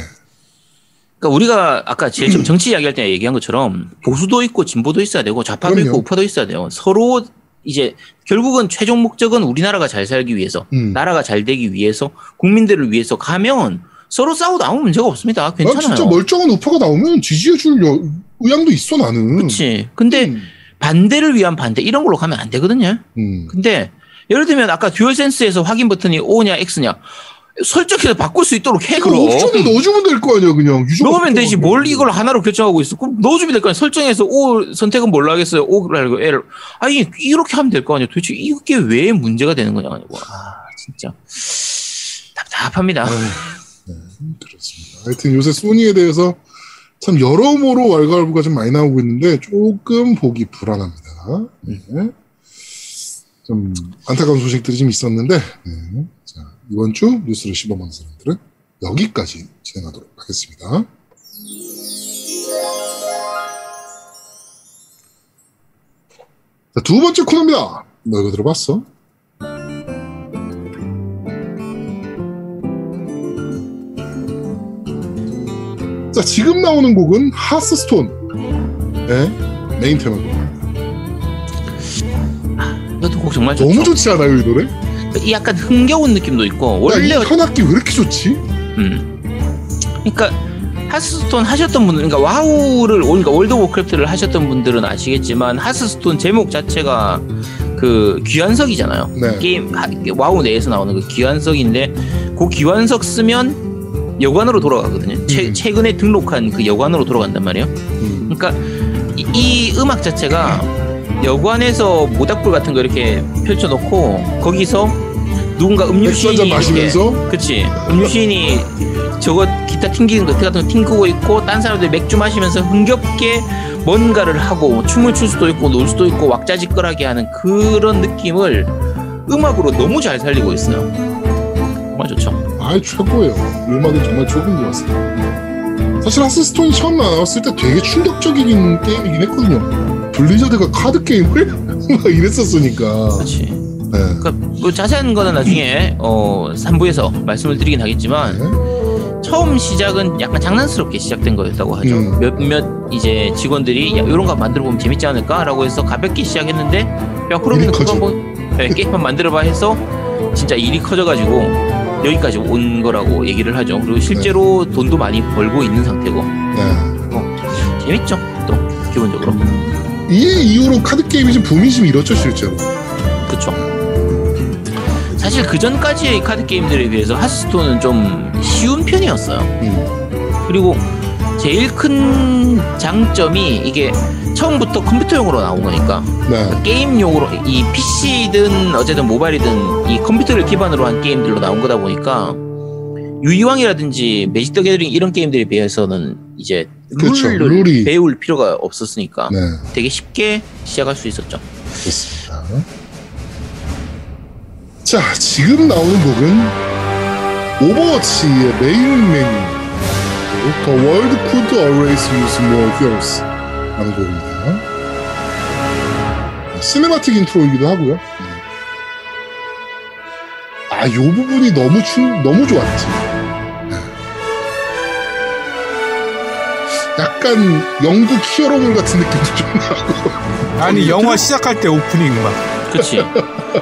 그러니까 우리가 아까 제일 좀 [CLEARS THROAT] 정치 이야기할 때 얘기한 것처럼 보수도 있고 진보도 있어야 되고 좌파도 그럼요. 있고 우파도 있어야 돼요. 서로 이제 결국은 최종 목적은 우리나라가 잘 살기 위해서, 음. 나라가 잘 되기 위해서, 국민들을 위해서 가면 서로 싸우도 아무 문제가 없습니다. 난 괜찮아요. 진짜 멀쩡한 우파가 나오면 지지해줄 여- 의향도 있어 나는. 그렇지. 근데 음. 반대를 위한 반대 이런 걸로 가면 안 되거든요. 음. 근데 예를 들면 아까 듀얼 센스에서 확인 버튼이 O냐 X냐 설정해서 바꿀 수 있도록 해 그. 옵션을 넣어주면 될 거 아니야 그냥. 넣으면 되지. 뭘 이걸 하나로 결정하고 있어 그럼 넣어주면 될 거 아니야 설정해서 O 선택은 뭘로 하겠어요 O를 알고 L 아니 이렇게 하면 될 거 아니야 도대체 이게 왜 문제가 되는 거냐고 아 진짜 답답합니다 네, 그렇습니다. 하여튼 요새 소니에 대해서 참 여러모로 왈가왈부가 좀 많이 나오고 있는데 조금 보기 불안합니다. 네. 좀 안타까운 소식들이 좀 있었는데 네. 자, 이번 주 뉴스를 씹어먹는 사람들은 여기까지 진행하도록 하겠습니다. 자, 두 번째 코너입니다. 너 이거 들어봤어? 자, 지금 나오는 곡은 하스스톤의 메인 테마곡. 이것도 곡 정말 좋죠 너무 좋지 않아요, 이 노래? 이 약간 흥겨운 느낌도 있고 원래 야, 이 현악기 왜 이렇게 좋지? 음. 그러니까 하스스톤 하셨던 분들, 그러니까 와우를, 그러니까 월드 오브 워크래프트를 하셨던 분들은 아시겠지만 하스스톤 제목 자체가 그 귀환석이잖아요. 네. 게임 하- 와우 내에서 나오는 그 귀환석인데 그 귀환석 쓰면 여관으로 돌아가거든요. 최, 음. 최근에 등록한 그 여관으로 돌아간단 말이에요. 음. 그러니까 이, 이 음악 자체가 여관에서 모닥불 같은 거 이렇게 펼쳐놓고 거기서 누군가 맥주 음료 시인이 한잔 이렇게 마시면서 그치 음유시인이 저거 기타 튕기는 거 같은 거 튕기고 있고 딴 사람들 맥주 마시면서 흥겹게 뭔가를 하고 뭐 춤을 출 수도 있고 놀 수도 있고 왁자지껄하게 하는 그런 느낌을 음악으로 너무 잘 살리고 있어요 정말 좋죠 아이 최고예요. 이 음악은 정말 좋은 것 같습니다. 사실 하스스톤이 처음 나왔을 때 되게 충격적인 게임이긴 했거든요. 블리자드가 카드 게임을 [LAUGHS] 막 이랬었으니까. 그렇지 네. 그러니까 뭐 자세한 거는 나중에 어 3부에서 말씀을 드리긴 하겠지만 네. 처음 시작은 약간 장난스럽게 시작된 거였다고 하죠. 음. 몇몇 이제 직원들이 야, 이런 거 만들어 보면 재밌지 않을까라고 해서 가볍게 시작했는데 야 그러면 그거. 한번 네, 게임만 만들어봐 해서 진짜 일이 커져가지고 여기까지 온 거라고 얘기를 하죠. 그리고 실제로 돈도 많이 벌고 있는 상태고 네. 재밌죠. 또 기본적으로 이 이후로 카드 게임이 좀 붐이 좀 일었죠 실제로. 그렇죠. 사실 그 전까지의 카드 게임들에 비해서 하스스톤은 좀 쉬운 편이었어요. 음. 그리고 제일 큰 장점이 이게 처음부터 컴퓨터용으로 나온 거니까 네. 게임용으로 이 PC든 어쨌든 모바일이든 이 컴퓨터를 기반으로 한 게임들로 나온 거다 보니까 유희왕이라든지 매직 더 게더링 이런 게임들에 비해서는 이제 그렇죠. 룰을 룰이. 배울 필요가 없었으니까 네. 되게 쉽게 시작할 수 있었죠. 좋습니다. 자, 지금 나오는 곡은 오버워치의 메인 메뉴 The World Could Always Use More Heroes 라는 곡입니다. 네, cinematic intro이기도 하고요. 네. 아, 요 부분이 너무 충, 너무 좋았지. 네. 약간 영국 히어로물 같은 느낌도 좀 나고. 아니 영화 시작할 때 오프닝 막 그렇지.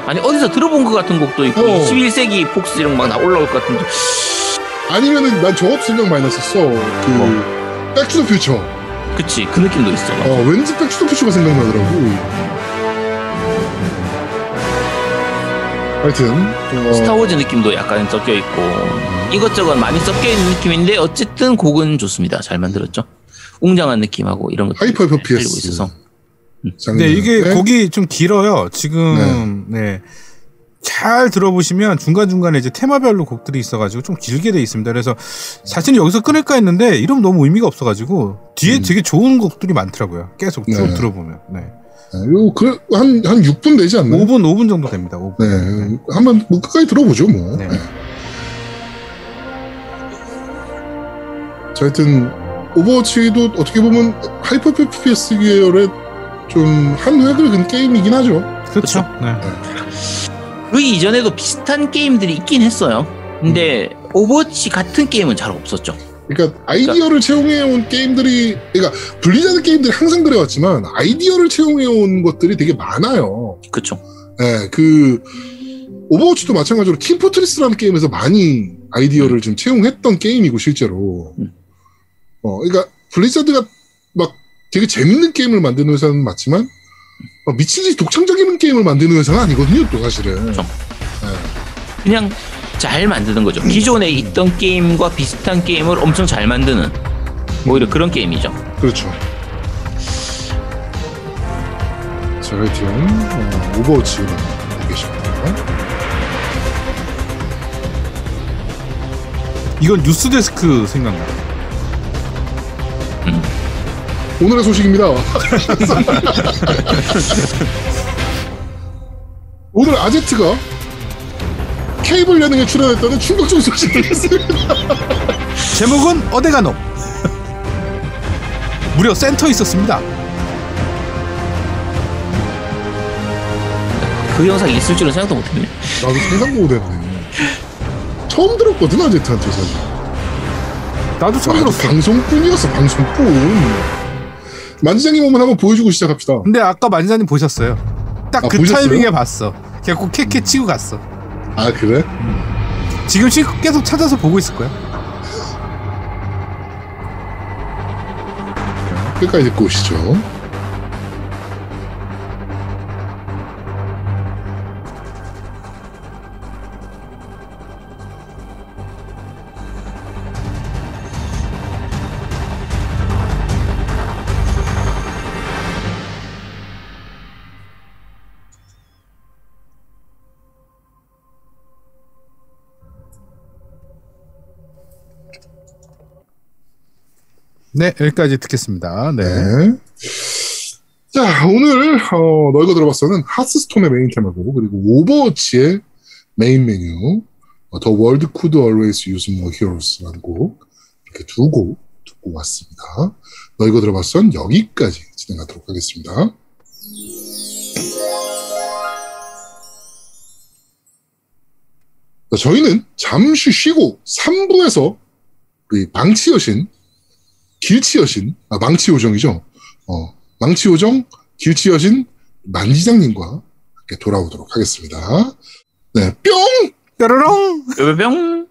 아니 어디서 들어본 것 같은 곡도 있고 어. 21세기 폭스 이런 거 막 올라올 것 같은데 아니면은 난 저것 생각 많이 났었어. 그 뭐? 백투 더 퓨처. 그치 그 느낌도 있어. 어, 왠지 백투 더 퓨처가 생각나더라고. 하여튼 어, 스타워즈 느낌도 약간 섞여 있고 이것저것 많이 섞여 있는 느낌인데 어쨌든 곡은 좋습니다. 잘 만들었죠. 웅장한 느낌하고 이런 것들 hyper FPS 있어서. 네, 이게 네. 곡이 좀 길어요. 지금 네. 잘 들어보시면 중간중간에 이제 테마별로 곡들이 있어가지고 좀 길게 돼 있습니다. 그래서 사실 여기서 끊을까 했는데 이러면 너무 의미가 없어가지고 뒤에 음. 되게 좋은 곡들이 많더라고요. 계속 쭉 네. 들어보면. 네. 네, 요, 그, 한, 한 6분 되지 않나요? 5분, 5분 정도 됩니다. 5분. 네. 한번 뭐 끝까지 들어보죠, 뭐. 네. 네. 자, 하여튼, 오버워치도 어떻게 보면 hyper FPS 계열의 좀 한 획을 그은 게임이긴 하죠. 그렇죠. 네. 그 이전에도 비슷한 게임들이 있긴 했어요. 근데 오버워치 같은 게임은 잘 없었죠. 그러니까 아이디어를 채용해온 게임들이, 그러니까 블리자드 게임들이 항상 그래왔지만 아이디어를 채용해온 것들이 되게 많아요. 그쵸. 예, 그, 오버워치도 마찬가지로 팀 포트리스라는 게임에서 많이 아이디어를 좀 채용했던 게임이고, 실제로. 음. 어, 그러니까 블리자드가 막 되게 재밌는 게임을 만드는 회사는 맞지만, 막 미친 듯이 독창적인 게임을 만드는 회사는 아니거든요, 또 사실은. 그렇죠. 그냥 잘 만드는 거죠. 기존에 있던 게임과 비슷한 게임을 엄청 잘 만드는 오히려 그런 게임이죠. 그렇죠. 자, 하여튼, 어, 오버워치를 보고 계십니다. 이건 뉴스데스크 생각나. 오늘의 소식입니다. [LAUGHS] 오늘 아제트가 케이블 예능에 출연했다는 충격적인 소식을 했습니다. 제목은 어데가놈. 무려 센터 있었습니다. 그 영상이 있을 줄은 생각도 못했네. 나도 상상도 못했네. 처음 들었거든 아제트한테 사실. 나도 처음 아, 들었어. 방송꾼이었어 방송꾼. 만지장님 오면 한번 보여주고 시작합시다. 근데 아까 만지자님 보셨어요. 딱 아, 그? 타이밍에 봤어. 그래갖고 캐캐 치고 갔어. 아 그래? 지금 시- 계속 찾아서 보고 있을 거야. 끝까지 듣고 오시죠. 네, 여기까지 듣겠습니다. 네. 네. 자, 오늘, 어, 너희가 들어봤어는 하스스톤의 메인 테마곡, 그리고 오버워치의 메인 메뉴, 어, The World Could Always Use More Heroes라는 곡, 이렇게 두 곡 듣고 왔습니다. 너희가 들어봤어는 여기까지 진행하도록 하겠습니다. 자, 저희는 잠시 쉬고 3부에서 우리 망치 여신, 길치 여신, 아, 망치 요정이죠. 어, 망치 요정, 길치 여신, 만지장님과 함께 돌아오도록 하겠습니다. 네, 뿅! 뾰로롱! 뿅뿅!